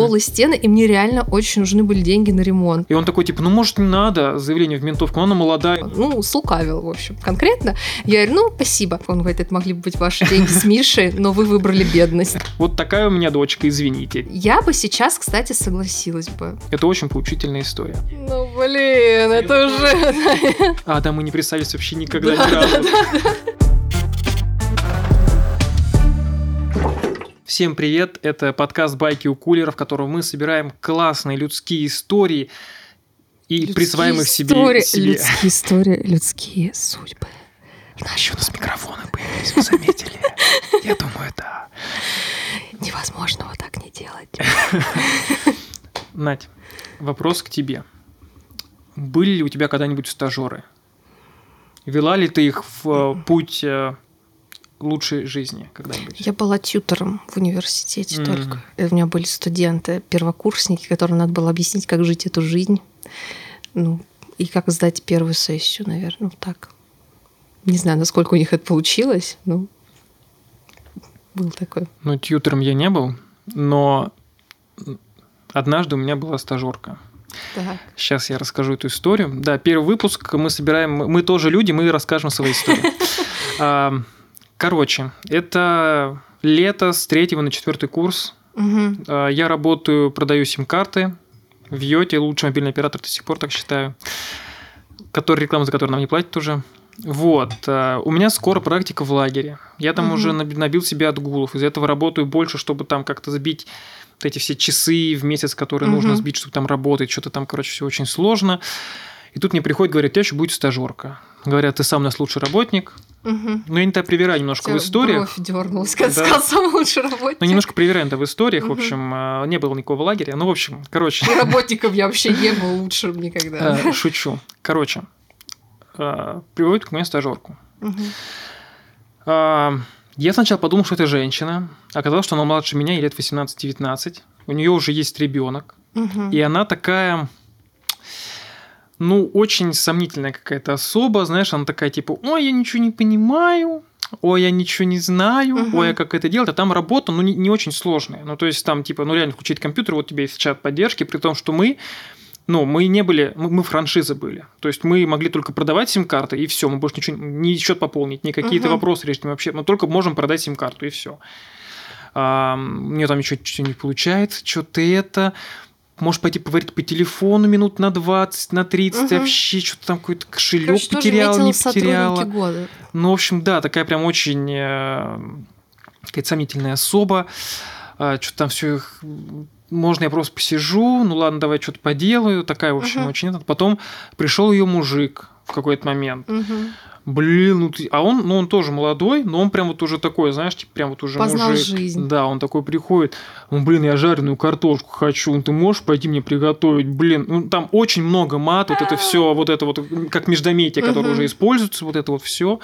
голые стены, и мне реально очень нужны были деньги на ремонт. И он такой, типа, ну, может, не надо заявление в ментовку, она молодая. Ну, слукавил, в общем, конкретно. Я говорю, ну, спасибо. Он говорит, это могли бы быть ваши деньги с Мишей, но вы выбрали бедность. Вот такая у меня дочка, извините. Я бы сейчас, кстати, согласилась бы. Это очень поучительная история. Ну, блин, это уже... А, да, мы не представились вообще никогда ни разу. Всем привет, это подкаст «Байки у кулера», в котором мы собираем классные людские истории и Людские присваиваем их себе. истории, себе. Людские истории, людские судьбы. Еще у нас микрофоны появились, вы заметили? Я думаю, да. Невозможно вот так не делать. Надь, вопрос к тебе. Были ли у тебя когда-нибудь стажеры? Вела ли ты их в э, путь э, лучшей жизни когда-нибудь? Я была тьютором в университете Мгм. только. И у меня были студенты, первокурсники, которым надо было объяснить, как жить эту жизнь. Ну, и как сдать первую сессию, наверное, вот так. Не знаю, насколько у них это получилось, но был такой. Ну, тьютером я не был, но однажды у меня была стажерка. Так. Сейчас я расскажу эту историю. Да, первый выпуск мы собираем, мы тоже люди, мы расскажем свои истории. Короче, это лето с третьего на четвертый курс. А, Я работаю, продаю сим-карты в Йоте, лучший мобильный оператор до сих пор так считаю, который реклама за которую нам не платят уже. Вот. а, У меня скоро практика в лагере. Я там Мгм. уже наб- набил себе отгулов. Из-за этого работаю больше, чтобы там как-то сбить вот эти все часы в месяц, которые нужно Мгм. сбить, чтобы там работать. Что-то там, короче, все очень сложно. И тут мне приходит, говорят, у тебя еще будет стажерка. Говорят, ты сам у нас лучший работник. Мгм. Ну, я не так проверяю немножко У в тебя историях. Бровь дернулась, Да. сказал самый лучший работник. Ну, немножко проверяем это в историях. В Мгм. общем, а, не было никакого лагеря. Ну, в общем, короче. И работником я вообще не был лучшим никогда. Э, Шучу. Короче, э, приводит к мне стажерку. А, Я сначала подумал, что это женщина. Оказалось, что она младше меня, ей лет 18-19. У нее уже есть ребенок. И она такая, ну, очень сомнительная какая-то особа. Знаешь, она такая типа, ой, я ничего не понимаю. Ой, я ничего не знаю, Мгм. ой, а как это делать? А там работа, ну, не, не очень сложная. Ну, то есть там, типа, ну, реально включить компьютер, вот у тебя есть чат поддержки, при том, что мы ну, мы не были, мы, мы франшиза были. То есть мы могли только продавать сим-карты, и все, мы больше ничего, ни счет пополнить, ни какие-то Мгм. вопросы решить вообще. Мы только можем продать сим-карту, и все. А, мне там еще что не получается, что-то это. Можешь пойти поговорить по телефону минут на 20, на 30, Мгм. вообще что-то там какой-то кошелек Короче, потерял, не потеряла. года. Ну, в общем, да, такая прям очень э, какая-то сомнительная особа. что-то там все можно я просто посижу, ну ладно, давай что-то поделаю. Такая, в общем, Мгм. очень... Потом пришел ее мужик в какой-то момент. Мгм. Блин, ну ты... А он, ну он тоже молодой, но он прям вот уже такой, знаешь, типа прям вот уже Познал мужик. жизнь. Да, он такой приходит, он, блин, я жареную картошку хочу, ну ты можешь пойти мне приготовить, блин, ну там очень много мат, вот это все, вот это вот, как междометие, которое уже используется, вот это вот все.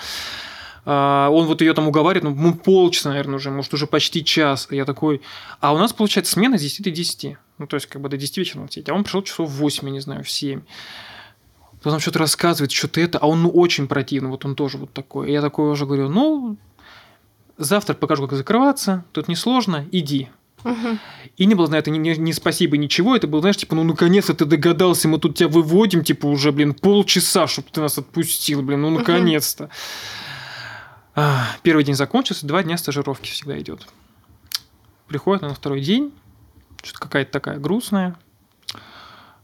Он вот ее там уговаривает, ну, ну, полчаса, наверное, уже, может, уже почти час. Я такой, а у нас, получается, смена с 10 до 10. Ну, то есть, как бы до 10 вечера надо сидеть. А он пришел часов в 8, я не знаю, в 7 потом что-то рассказывает, что-то это, а он ну, очень противный, вот он тоже вот такой. И я такой уже говорю, ну, завтра покажу, как закрываться, тут несложно, иди. И не было на это ни, ни- ни спасибо, ничего, это было, знаешь, типа, ну, наконец-то ты догадался, мы тут тебя выводим, типа, уже, блин, полчаса, чтобы ты нас отпустил, блин, ну, наконец-то. А, Первый день закончился, два дня стажировки всегда идет. Приходит на второй день, что-то какая-то такая грустная.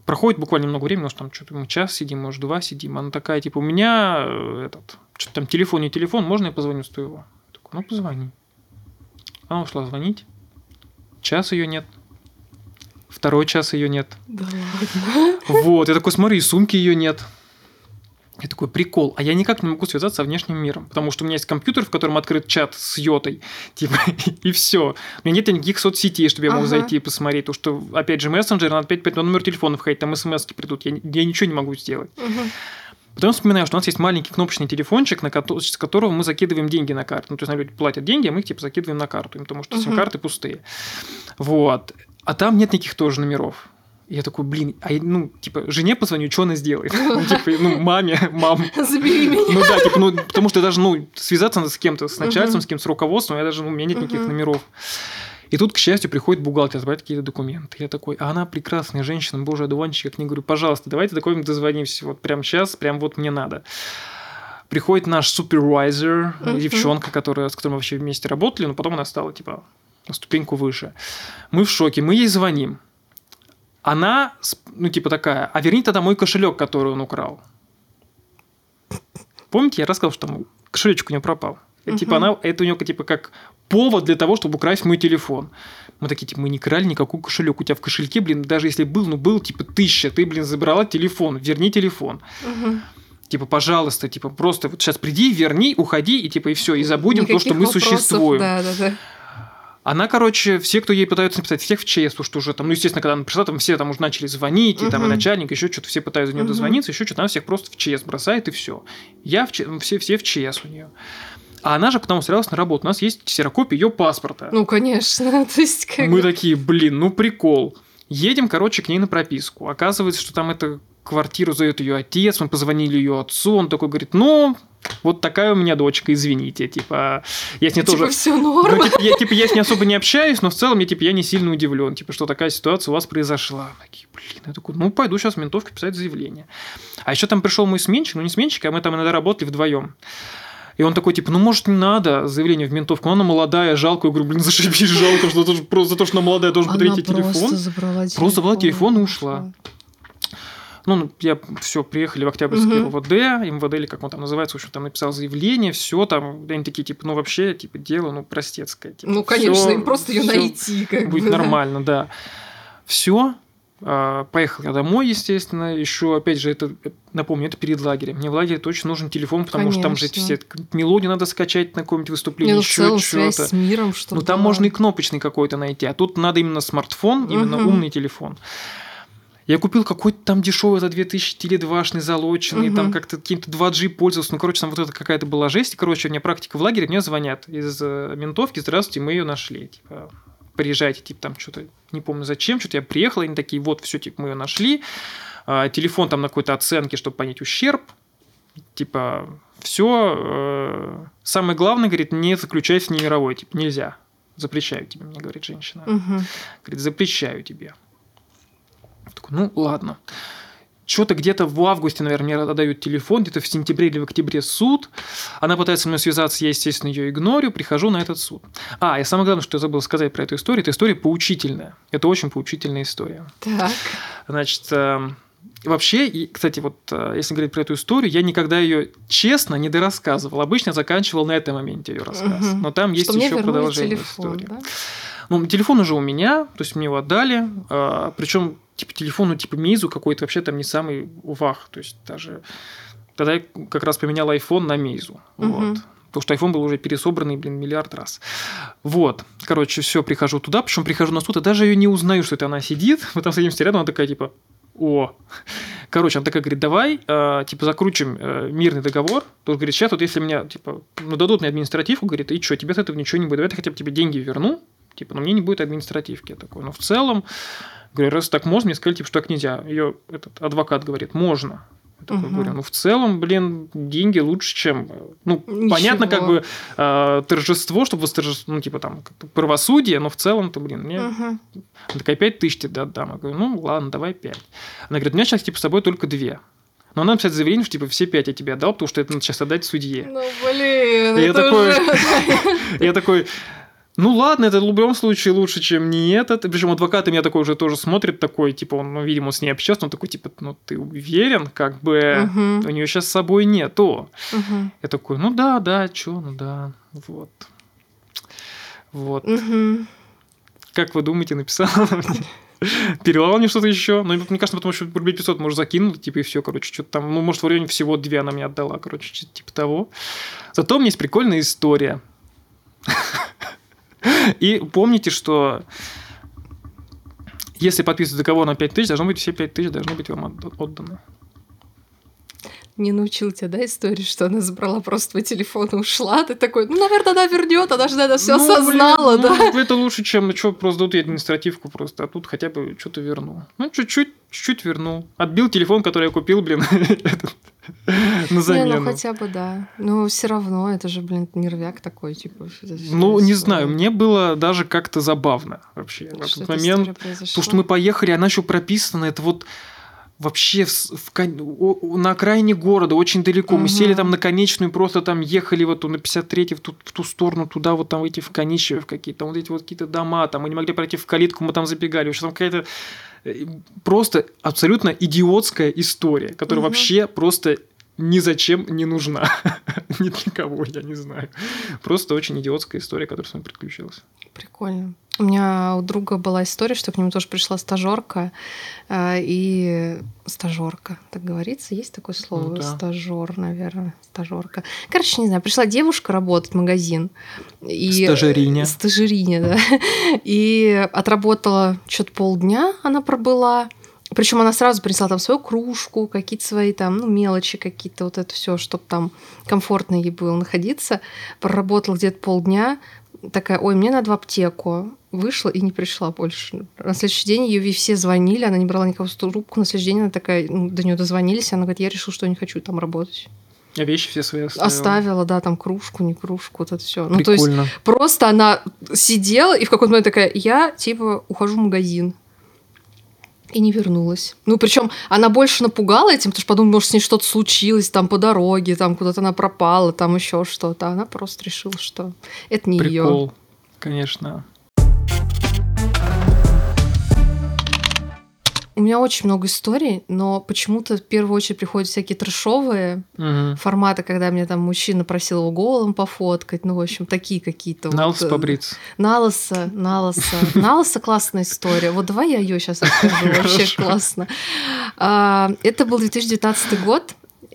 Проходит буквально много времени, может, там что-то мы час сидим, может, два сидим. Она такая, типа, у меня э, этот, что-то там телефон, не телефон, можно я позвоню с твоего? Я такой, ну, позвони. Она ушла звонить. Час ее нет. Второй час ее нет. Да ладно. Вот, я такой смотрю, и сумки ее нет. Я такой, прикол. А я никак не могу связаться со внешним миром, потому что у меня есть компьютер, в котором открыт чат с Йотой, типа, и все. У меня нет никаких соцсетей, чтобы я мог Ага. зайти и посмотреть, потому что, опять же, мессенджер, надо опять по номеру телефона входить, там смс придут, я, я ничего не могу сделать. Мгм. Потом вспоминаю, что у нас есть маленький кнопочный телефончик, на кото- с которого мы закидываем деньги на карту. Ну, то есть, на люди платят деньги, а мы их типа закидываем на карту, потому что Мгм. сим-карты пустые. Вот. А там нет никаких тоже номеров. Я такой, блин, а я, ну, типа, жене позвоню, что она сделает? Ну, типа, ну, маме, мам. Забери меня. Ну да, типа, ну, потому что даже, ну, связаться надо с кем-то, с начальством, с кем-то, с руководством, я даже, ну, у меня нет никаких номеров. И тут, к счастью, приходит бухгалтер забрать какие-то документы. Я такой, а она прекрасная женщина, боже, одуванчик, я к ней говорю, пожалуйста, давайте документ дозвонимся, вот прямо сейчас, прям вот мне надо. Приходит наш супервайзер, uh-huh. девчонка, которая, с которой мы вообще вместе работали, но потом она стала, типа, на ступеньку выше. Мы в шоке, мы ей звоним. Она, ну, типа такая, а верни тогда мой кошелек, который он украл. Помните, я рассказал, что там кошелечек у нее пропал? Uh-huh. Типа она, это у нее типа как повод для того, чтобы украсть мой телефон. Мы такие, типа, мы не крали никакой кошелек. У тебя в кошельке, блин, даже если был, ну был, типа, тысяча, ты, блин, забрала телефон, верни телефон. Угу. Типа, пожалуйста, типа, просто вот сейчас приди, верни, уходи, и типа, и все, и забудем Никаких то, что мы вопросов, существуем. Да, да, да. Она, короче, все, кто ей пытаются написать, всех в ЧС, потому что уже там, ну, естественно, когда она пришла, там все там уже начали звонить, и там и начальник, еще что-то, все пытаются до нее дозвониться, еще что-то, она всех просто в ЧС бросает, и все. Я в ЧС, все, все в ЧС у нее. А она же потом устроилась на работу. У нас есть ксерокопия ее паспорта. Ну, конечно. То есть, как... Мы такие, блин, ну прикол. Едем, короче, к ней на прописку. Оказывается, что там это квартиру зовет ее отец, мы позвонили ее отцу, он такой говорит, ну, вот такая у меня дочка, извините, типа, я с ней типа тоже... все норм. Ну, типа, я, типа, я с ней особо не общаюсь, но в целом я, типа, я не сильно удивлен, типа, что такая ситуация у вас произошла. Такие, блин, я такой, ну, пойду сейчас в ментовку писать заявление. А еще там пришел мой сменщик, ну, не сменщик, а мы там иногда работали вдвоем. И он такой, типа, ну, может, не надо заявление в ментовку. Она молодая, жалко. Я говорю, блин, зашибись, жалко, что за то, что она молодая, должен третий телефон. Забрала телефон. Просто забрала телефон и ушла. Ну, я все, приехали в Октябрьский угу. МВД, МВД или как он там называется, в общем, там написал заявление, все там, они такие, типа, ну, вообще, типа, дело, ну, простецкое. Типа, ну, конечно, всё, им просто ее найти. Как будет бы, нормально, да. Все, а, поехал я домой, естественно. Еще, опять же, это, напомню, это перед лагерем. Мне в лагере точно нужен телефон, потому Конечно. что там же все мелодии надо скачать на какое-нибудь выступление, ну, еще что-то. с миром, что Ну, там можно и кнопочный какой-то найти, а тут надо именно смартфон, именно угу. умный телефон. Я купил какой-то там дешевый за 2000 теледвашный, залоченный, угу. там как-то каким-то 2G пользовался. Ну, короче, там вот это какая-то была жесть. Короче, у меня практика в лагере, мне звонят из э, ментовки, здравствуйте, мы ее нашли. Типа, приезжайте, типа там что-то, не помню зачем, что-то я приехал, они такие, вот, все, типа, мы ее нашли, а, телефон там на какой-то оценке, чтобы понять ущерб, типа, все, э, самое главное, говорит, не заключайся в мировой, типа, нельзя, запрещаю тебе, мне говорит женщина. Угу. Говорит, запрещаю тебе. Такой, ну, ладно что-то где-то в августе, наверное, мне отдают телефон, где-то в сентябре или в октябре суд. Она пытается со мной связаться, я, естественно, ее игнорю, прихожу на этот суд. А, и самое главное, что я забыл сказать про эту историю, это история поучительная. Это очень поучительная история. Так. Значит, эм, Вообще, и, кстати, вот э, если говорить про эту историю, я никогда ее честно не дорассказывал. Обычно заканчивал на этом моменте ее рассказ. Угу. Но там есть что еще продолжение телефон, истории. Да? Ну, телефон уже у меня, то есть мне его отдали. А, причем типа телефону типа Мизу какой-то вообще там не самый увах. То есть даже тогда я как раз поменял iPhone на Мизу. Угу. Вот. Потому что iPhone был уже пересобранный, блин, миллиард раз. Вот. Короче, все, прихожу туда, причем прихожу на суд, и даже ее не узнаю, что это она сидит. Мы там садимся рядом, она такая, типа, о. Короче, она такая говорит, давай, э, типа, закрутим э, мирный договор. Тут говорит, сейчас вот если меня, типа, ну, дадут мне административку, говорит, и что, тебе с этого ничего не будет, давай я хотя бы тебе деньги верну, типа, но мне не будет административки. Я такой, но в целом, Говорю, раз так можно, мне сказали, типа, что так нельзя. Ее этот адвокат говорит, можно. Я такой угу. говорю, ну в целом, блин, деньги лучше, чем... Ну, Ничего. понятно, как бы э, торжество, чтобы восторжество, ну, типа там, правосудие, но в целом-то, блин, мне... Угу. Она такая, пять тысяч тебе отдам. Я говорю, ну, ладно, давай пять. Она говорит, у меня сейчас, типа, с собой только две. Но она написать заявление, что типа все пять я тебе отдал, потому что это надо сейчас отдать судье. Ну, блин, я такой, я такой, ну ладно, это в любом случае лучше, чем не этот. Причем адвокат меня такой уже тоже смотрит, такой, типа, он, ну, видимо, с ней общался, он такой, типа, ну, ты уверен, как бы, угу. у нее сейчас с собой нету. Угу. Я такой, ну да, да, чё, ну да, вот. Вот. Угу. Как вы думаете, написала мне? Перевела мне что-то еще. Но мне кажется, потому что рублей 500, может, закинул, типа, и все, короче, что-то там, ну, может, в районе всего две она мне отдала, короче, типа того. Зато у меня есть прикольная история. И помните, что если подписывать договор на 5 тысяч, должно быть все 5 тысяч должны быть вам отданы. Не научил тебя, да, историю, что она забрала просто твой телефон и ушла? Ты такой, ну, наверное, она вернет, она же, наверное, все ну, осознала, блин, да? Ну, это лучше, чем, ну, что, просто дадут ей административку просто, а тут хотя бы что-то вернул. Ну, чуть-чуть, чуть-чуть вернул. Отбил телефон, который я купил, блин, на Не, замену. ну хотя бы да. Но все равно, это же, блин, нервяк такой, типа. Ну, не знаю, мне было даже как-то забавно вообще в этот момент. Потому что мы поехали, она еще прописана, это вот вообще в, в на окраине города, очень далеко. Мы Мгм. сели там на конечную, просто там ехали вот на 53 в ту, в ту сторону, туда вот там эти в конечные в какие-то, там вот эти вот какие-то дома, там мы не могли пройти в калитку, мы там забегали. В общем, там какая-то э, просто абсолютно идиотская история, которая Мгм. вообще просто ни зачем не нужна. Ни для кого, я не знаю. Просто очень идиотская история, которая с вами приключилась. Прикольно. У меня у друга была история, что к нему тоже пришла стажерка и стажерка, так говорится, есть такое слово, Ну да. стажер, наверное, стажерка. Короче, не знаю, пришла девушка работать в магазин и Стажериня. стажериня, да, и отработала что-то полдня, она пробыла. Причем она сразу принесла там свою кружку, какие-то свои там, ну, мелочи какие-то, вот это все, чтобы там комфортно ей было находиться. Проработала где-то полдня, такая, ой, мне надо в аптеку. Вышла и не пришла больше. На следующий день ее все звонили, она не брала никого трубку. На следующий день она такая, ну, до нее дозвонились, она говорит, я решила, что я не хочу там работать. Я вещи все свои оставила. Оставила, да, там кружку, не кружку, вот это все. Ну, то есть просто она сидела и в какой-то момент такая, я типа ухожу в магазин. И не вернулась. Ну, причем она больше напугала этим, потому что подумала, может, с ней что-то случилось там по дороге, там куда-то она пропала, там еще что-то. Она просто решила, что это не ее. Конечно. У меня очень много историй, но почему-то в первую очередь приходят всякие трэшовые Мгм. форматы, когда мне там мужчина просил его голым пофоткать, ну, в общем, такие какие-то. На вот, э, побриться. Налоса, Налоса. Налоса классная история. Вот давай я ее сейчас расскажу. Вообще классно. А, Это был 2019 год,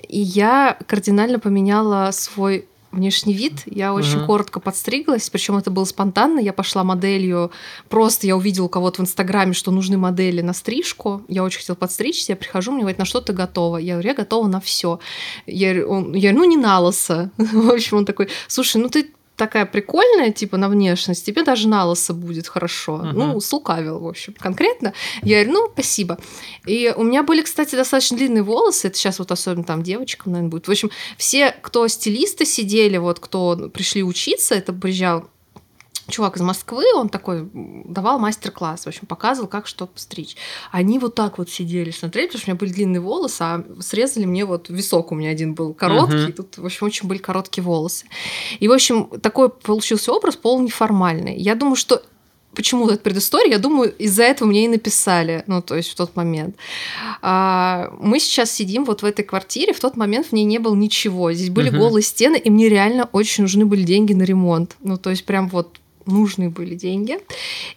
и я кардинально поменяла свой внешний вид. Я очень Мгм. коротко подстриглась, причем это было спонтанно. Я пошла моделью. Просто я увидела у кого-то в Инстаграме, что нужны модели на стрижку. Я очень хотела подстричься. Я прихожу, мне говорят, на что ты готова? Я говорю, я готова на все. Я, он- я говорю, ну не на лысо. В общем, он такой, слушай, ну ты такая прикольная, типа, на внешность, тебе даже на лысо будет хорошо. Мгм. Ну, слукавил, в общем, конкретно. Я говорю, ну, спасибо. И у меня были, кстати, достаточно длинные волосы, это сейчас вот особенно там девочкам, наверное, будет. В общем, все, кто стилисты сидели, вот, кто пришли учиться, это приезжал чувак из Москвы, он такой давал мастер-класс, в общем, показывал, как что постричь. Они вот так вот сидели, смотрели, потому что у меня были длинные волосы, а срезали мне вот висок у меня один был короткий, Мгм. тут, в общем, очень были короткие волосы. И, в общем, такой получился образ полунеформальный. Я думаю, что Почему эта предыстория? Я думаю, из-за этого мне и написали, ну, то есть в тот момент. А, мы сейчас сидим вот в этой квартире, в тот момент в ней не было ничего. Здесь были Мгм. голые стены, и мне реально очень нужны были деньги на ремонт. Ну, то есть прям вот нужны были деньги.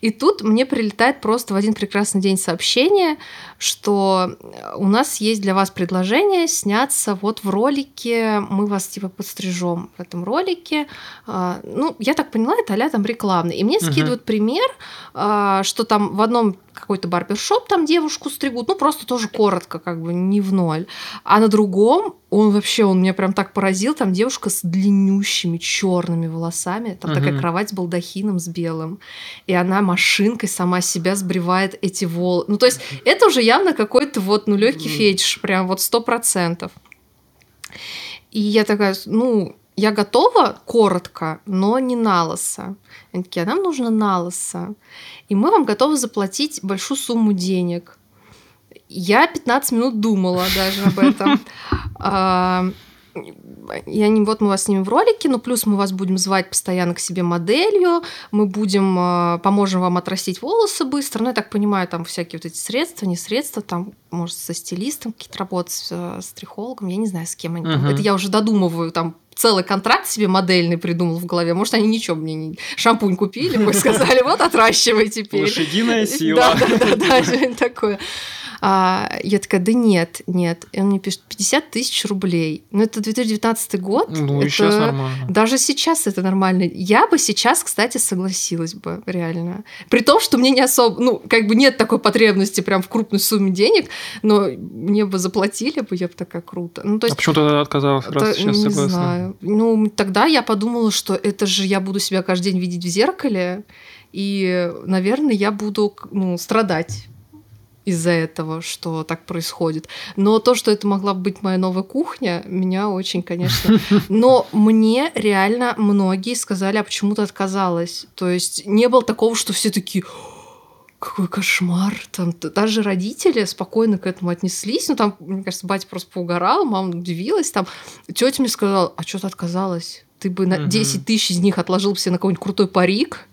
И тут мне прилетает просто в один прекрасный день сообщение, что у нас есть для вас предложение сняться вот в ролике, мы вас типа подстрижем в этом ролике. А, Ну, я так поняла, это а там рекламный. И мне Мгм. скидывают пример, а, что там в одном какой-то барбершоп там девушку стригут, ну просто тоже коротко, как бы не в ноль. А на другом он вообще, он меня прям так поразил, там девушка с длиннющими черными волосами, там такая Мгм. кровать с балдахином с белым, и она машинкой сама себя сбривает эти волосы. Ну то есть это уже явно какой-то вот, ну легкий фетиш, прям вот сто процентов. И я такая, ну, я готова коротко, но не на лысо. Они такие, а нам нужно на лысо. И мы вам готовы заплатить большую сумму денег. Я 15 минут думала даже об этом. А, И они, вот мы вас снимем в ролике, ну плюс мы вас будем звать постоянно к себе моделью, мы будем, а, поможем вам отрастить волосы быстро, ну я так понимаю, там всякие вот эти средства, не средства, там, может, со стилистом какие-то работать, с, э, с трихологом, я не знаю, с кем они. Мгм. Это я уже додумываю, там, целый контракт себе модельный придумал в голове. Может, они ничего мне не... Шампунь купили, мы сказали, вот отращивай теперь. Лошадиная сила. Да, да, да, такое. А, я такая, да нет, нет. И он мне пишет, 50 тысяч рублей. Ну, это 2019 год. Ну, и это- сейчас нормально. Даже сейчас это нормально. Я бы сейчас, кстати, согласилась бы, реально. При том, что мне не особо, ну, как бы нет такой потребности прям в крупной сумме денег, но мне бы заплатили бы, я бы такая круто. Ну, то А есть почему ты отказалась, раз это- сейчас не согласна? знаю. Ну, тогда я подумала, что это же я буду себя каждый день видеть в зеркале, и, наверное, я буду ну, страдать. Из-за этого, что так происходит. Но то, что это могла быть моя новая кухня, меня очень, конечно... Но мне реально многие сказали, а почему ты отказалась? То есть не было такого, что все такие какой кошмар. Там даже родители спокойно к этому отнеслись. Ну, там, мне кажется, батя просто поугорал, мама удивилась. Там тетя мне сказала, а что ты отказалась? Ты бы на 10 тысяч из них отложил себе на какой-нибудь крутой парик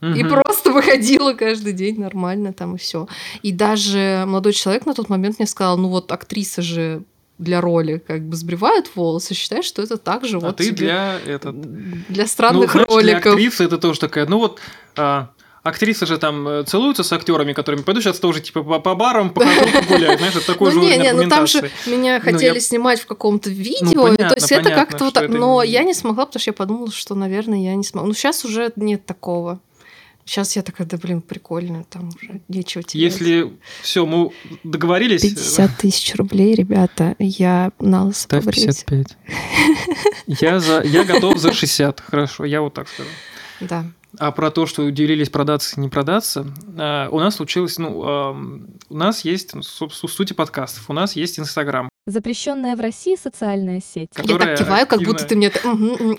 и просто выходила каждый день нормально там и все. И даже молодой человек на тот момент мне сказал, ну вот актриса же для роли как бы сбривают волосы, считаешь, что это также а вот ты для этот для странных ну, роликов. Для актрисы это тоже такая, ну вот а, Актрисы же там э, целуются с актерами, которыми пойду сейчас тоже типа по, по барам, по гулять, знаешь, это такой ну, же не, не, ну там же меня ну, хотели я... снимать в каком-то видео, ну, понятно, то есть это как-то вот так, это... но я не смогла, потому что я подумала, что, наверное, я не смогу. Ну сейчас уже нет такого. Сейчас я такая, да блин, прикольно, там уже нечего терять. Если все, мы договорились. 50 тысяч рублей, ребята, я на лысо Ставь 55. Я, за, я готов за 60, хорошо, я вот так скажу. Да. А про то, что делились продаться не продаться, а, у нас случилось, ну, у нас есть, ну, сути подкастов, у нас есть Инстаграм. Запрещенная в России социальная сеть. Я так киваю, как будто ты мне...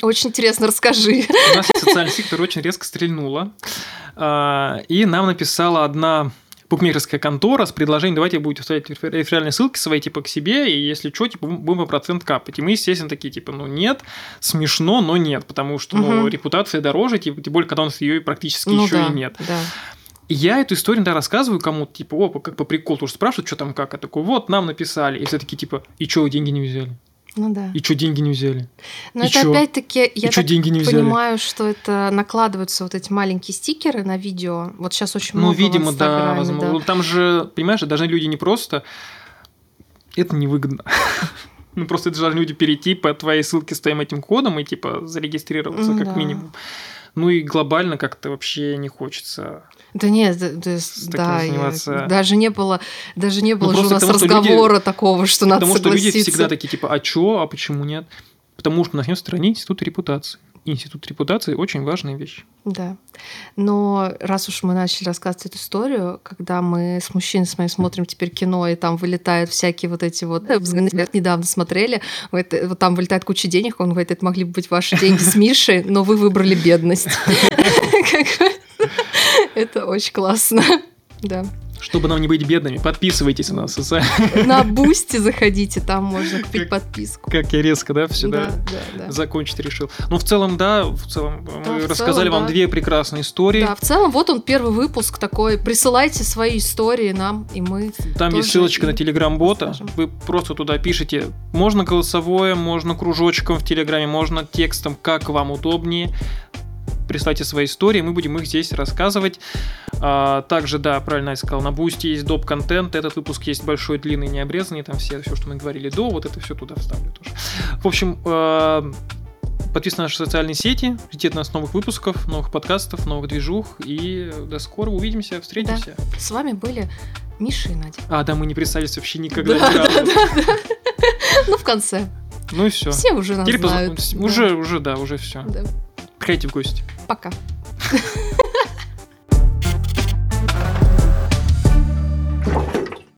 Очень интересно, расскажи. У нас есть социальная сеть, которая очень резко стрельнула. А, и нам написала одна букмекерская контора с предложением, давайте будете ставить реферальные ссылки свои, типа, к себе, и если что, типа, будем по процент капать. И мы, естественно, такие, типа, ну, нет, смешно, но нет, потому что, ну, угу. репутация дороже, типа, тем более, когда у нас ее практически ну, еще да, и нет. Да. И я эту историю да, рассказываю кому-то, типа, о, как по приколу, тоже спрашивают, что там, как. Я такой, вот, нам написали. И все таки типа, и что, деньги не взяли? Ну да. И что, деньги не взяли? Но и это чё? опять-таки, я и так деньги не понимаю, что это накладываются вот эти маленькие стикеры на видео. Вот сейчас очень ну, много Ну, видимо, в да, возможно. Да. Там же, понимаешь, даже люди не просто... Это невыгодно. ну, просто это же люди перейти по твоей ссылке с твоим этим кодом и, типа, зарегистрироваться Ну как да. минимум. Ну и глобально как-то вообще не хочется Да нет, да, да, таким да, заниматься. даже не было, даже не было же у нас тому, что люди- разговора такого, что надо Потому что люди согласиться. всегда такие, типа, а чё, а почему нет? Потому что в стране институт репутации. Институт репутации очень важная вещь. Да. Но раз уж мы начали рассказывать эту историю, когда мы с мужчиной с моим смотрим теперь кино, и там вылетают всякие вот эти вот... э, Недавно смотрели, вот, вот там вылетает куча денег, он говорит, это могли бы быть ваши деньги с Мишей, но вы выбрали бедность. Это очень классно. Да. Чтобы нам не быть бедными, подписывайтесь на нас. На Boosty заходите, там можно купить подписку. Как я резко, да, все, Да, да, да, да. закончить решил. Ну, в целом, да, в целом, Да, мы в рассказали целом, вам да. две прекрасные истории. Да, в целом, вот он первый выпуск такой. Присылайте свои истории нам, и мы Там есть ссылочка на телеграм-бота. Вы просто туда пишете. Можно голосовое, можно кружочком в телеграме, можно текстом, как вам удобнее. Присылайте свои истории, мы будем их здесь рассказывать. А, также, да, правильно я сказал, на Boosty есть доп. контент. Этот выпуск есть большой, длинный, необрезанный. Там все, все, что мы говорили до, вот это все туда вставлю тоже. В общем, а, подписывайтесь на наши социальные сети, ждите от нас новых выпусков, новых подкастов, новых движух. И до скорого увидимся, встретимся. С вами были Миша и Надя. А, да, мы не представились вообще никогда Да, да, да, да. Ну, в конце. Ну и все. Все уже нас Теперь поз- знают. Уже, уже, да, уже все. Да. Да. Приходите в гости. Пока.